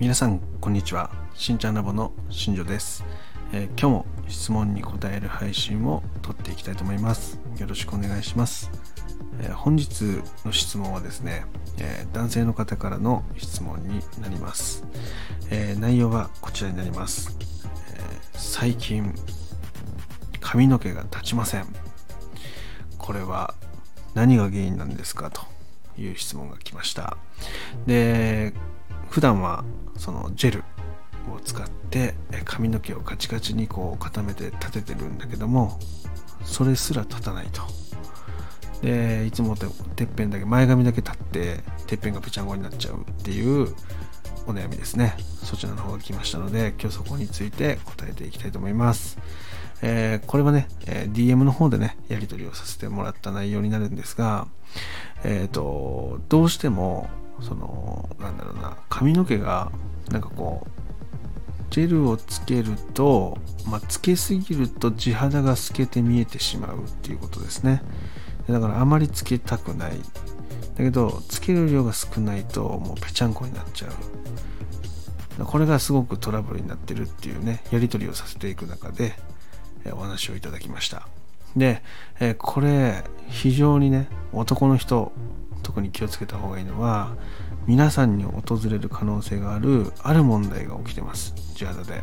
皆さんこんにちは。しんちゃんラボの新庄です、えー、今日も質問に答える配信を撮っていきたいと思います。よろしくお願いします、えー、本日の質問はですね、えー、男性の方からの質問になります、え内容はこちらになります、え最近髪の毛が立ちません。これは何が原因なんですかという質問が来ました。で普段はそのジェルを使って髪の毛をカチカチにこう固めて立ててるんだけどもそれすら立たないと。でいつもてっぺんだけ前髪だけ立っててっぺんがぺちゃんこになっちゃうっていうお悩みですね。そちらの方が来ましたので今日そこについて答えていきたいと思います。えー、これはね、え、DM の方でね、やり取りをさせてもらった内容になるんですが、えっ、ー、と、どうしても、その、なんだろうな、髪の毛が、なんかこう、ジェルをつけると、まあ、つけすぎると地肌が透けて見えてしまうっていうことですね。だからあまりつけたくない。だけど、つける量が少ないともうぺちゃんこになっちゃう。これがすごくトラブルになってるっていうね、やり取りをさせていく中で、お話をいただきました。で、これ非常にね男の人特に気をつけた方がいいのは皆さんに訪れる可能性があるある問題が起きてます。地肌で、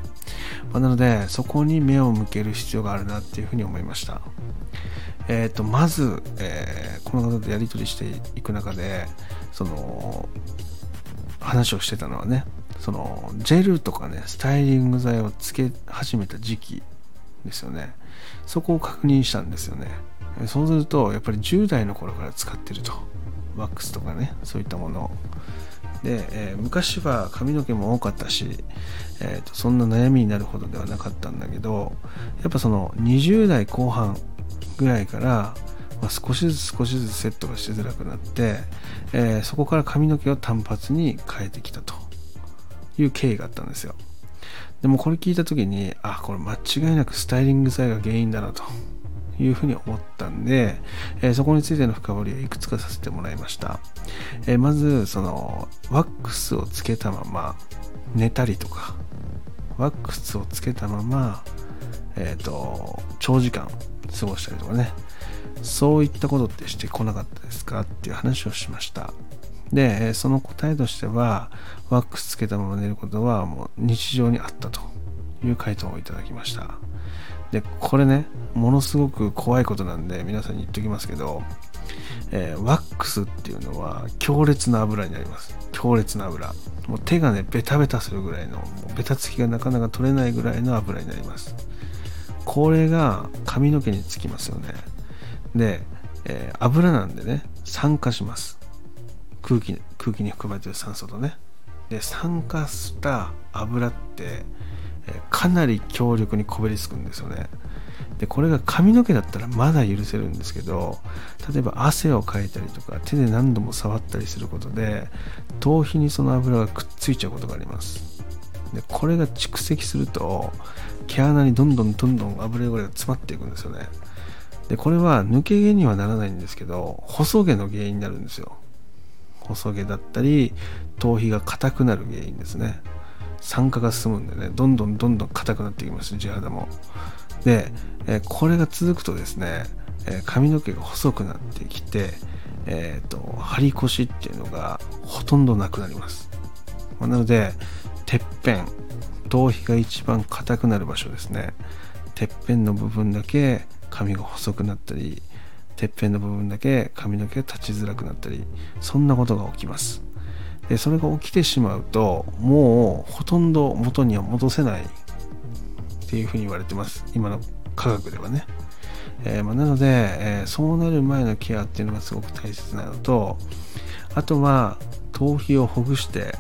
まあ、なのでそこに目を向ける必要があるなっていうふうに思いました。えっ、ー、とまず、えー、この方とやり取りしていく中でその話をしてたのはねそのジェルとかねスタイリング剤をつけ始めた時期ですよね。そこを確認したんですよね。そうするとやっぱり10代の頃から使ってると。ワックスとかねそういったもの。で、えー、昔は髪の毛も多かったし、えーと、そんな悩みになるほどではなかったんだけどやっぱその20代後半ぐらいから、まあ、少しずつ少しずつセットがしづらくなって、えー、そこから髪の毛を単発に変えてきたと。いう経緯があったんですよ。でもこれ聞いた時にあこれ間違いなくスタイリング剤が原因だなと。いうふうに思ったんで、えー、そこについての深掘りをいくつかさせてもらいました、えー、まずそのワックスをつけたまま寝たりとかワックスをつけたままえっ、ー、と長時間過ごしたりとかね。そういったことってしてこなかったですかっていう話をしました。で、その答えとしては、ワックスつけたまま寝ることはもう日常にあったと。いう回答をいただきました。で、これね、ものすごく怖いことなんで皆さんに言っときますけど、えー、ワックスっていうのは強烈な油になります。強烈な油。もう手がね、ベタベタするぐらいの、もうベタつきがなかなか取れないぐらいの油になります。これが髪の毛につきますよね。で、えー、油なんでね、酸化します。空気空気に含まれてる酸素とねで酸化した油って、かなり強力にこびりつくんですよね。でこれが髪の毛だったらまだ許せるんですけど例えば汗をかいたりとか手で何度も触ったりすることで頭皮にその油がくっついちゃうことがあります。でこれが蓄積すると毛穴にどんどんどんどん油汚れが詰まっていくんですよね。でこれは抜け毛にはならないんですけど細毛の原因になるんですよ。細毛だったり頭皮が硬くなる原因ですね。酸化が進むんでねどんどんどんどん硬くなっていきます地肌も。で、えこれが続くとですね、え髪の毛が細くなってきてえっ、ー、と張り腰っていうのがほとんどなくなります、まあ、なのでてっぺん頭皮が一番硬くなる場所ですね。てっぺんの部分だけ髪が細くなったりてっぺんの部分だけ髪の毛が立ちづらくなったりそんなことが起きます。でそれが起きてしまうともうほとんど元には戻せないっていうふうに言われてます。今の科学ではね、えー、まあ、なので、えー、そうなる前のケアっていうのがすごく大切なのとあとは頭皮をほぐして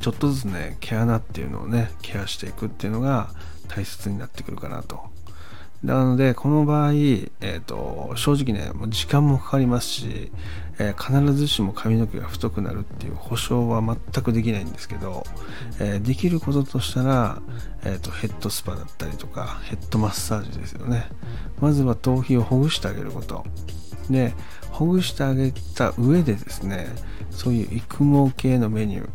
ちょっとずつね毛穴っていうのをねケアしていくっていうのが大切になってくるかなと。なので、この場合、えーと、正直ね、もう時間もかかりますし、えー、必ずしも髪の毛が太くなるっていう保証は全くできないんですけど、えー、できることとしたら、えーと、ヘッドスパだったりとか、ヘッドマッサージですよね。まずは頭皮をほぐしてあげること。で、ほぐしてあげた上でですね、そういう育毛系のメニュー、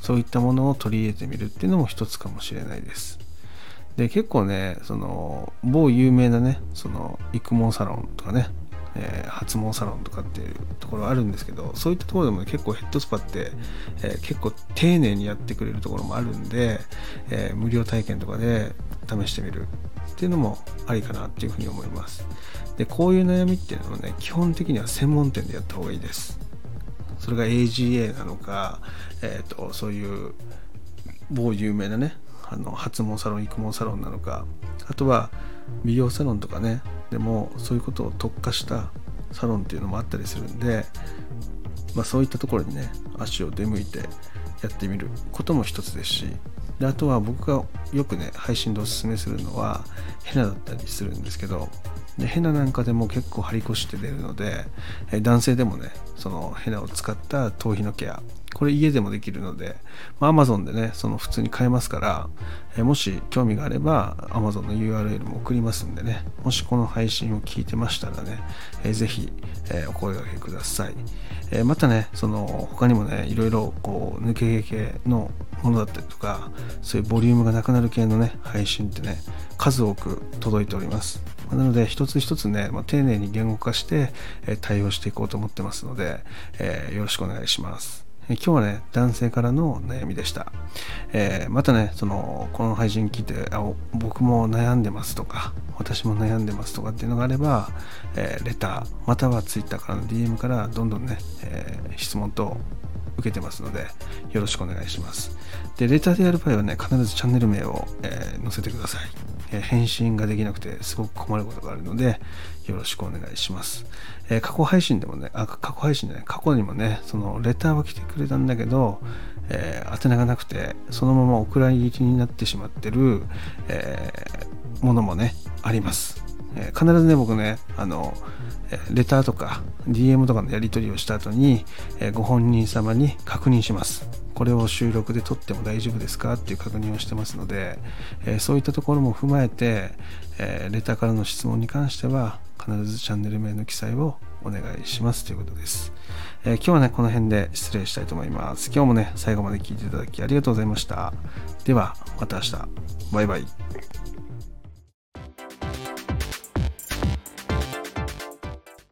そういったものを取り入れてみるっていうのも一つかもしれないですで結構ねその某有名なねその育毛サロンとかねえー、発毛サロンとかっていうところあるんですけどそういったところでも、ね、結構ヘッドスパって、えー、結構丁寧にやってくれるところもあるんで、えー、無料体験とかで試してみるっていうのもありかなっていうふうに思います。でこういう悩みっていうのはね基本的には専門店でやった方がいいです。それが AGA なのか、えーと、そういう某有名なねあの発毛サロン育毛サロンなのかあとは美容サロンとかねでもそういうことを特化したサロンっていうのもあったりするんで、まあ、そういったところにね足を出向いてやってみることも一つですしであとは僕がよくね配信でおすすめするのはヘナだったりするんですけどでヘナなんかでも結構張り越して出るので、男性でもねそのヘナを使った頭皮のケアこれ家でもできるので、まあ、Amazon でねその普通に買えますから、えもし興味があれば Amazon の URL も送りますんでねもしこの配信を聞いてましたらね、えー、ぜひ、え、お声掛けください、え、またねその他にもねいろいろこう抜け毛系のものだったりとかそういうボリュームがなくなる系のね配信ってね数多く届いております。なので一つ一つね、まあ、丁寧に言語化して、え対応していこうと思ってますので、えよろしくお願いします。今日はね、男性からの悩みでした。えー、またね、その、この配信聞いてあ、僕も悩んでますとか、私も悩んでますとかっていうのがあれば、えー、レター、または Twitter からの DM からどんどんね、えー、質問等受けてますので、よろしくお願いします。で、レターでやる場合はね、必ずチャンネル名を、え載せてください。え返信ができなくてすごく困ることがあるので、よろしくお願いします。え、過去配信でもね、あ、過去配信でね、過去にもね、そのレターは来てくれたんだけど、えー、宛名がなくて、そのままお蔵入りになってしまってる、えー、ものもね、あります。え必ずね、僕ね、あの、レターとか DM とかのやり取りをした後に、えご本人様に確認します。これを収録で撮っても大丈夫ですかっていう確認をしてますので、えそういったところも踏まえて、えレターからの質問に関しては必ずチャンネル名の記載をお願いしますということです。え今日はね、この辺で失礼したいと思います。今日もね、最後まで聞いていただきありがとうございました。では、また明日。バイバイ。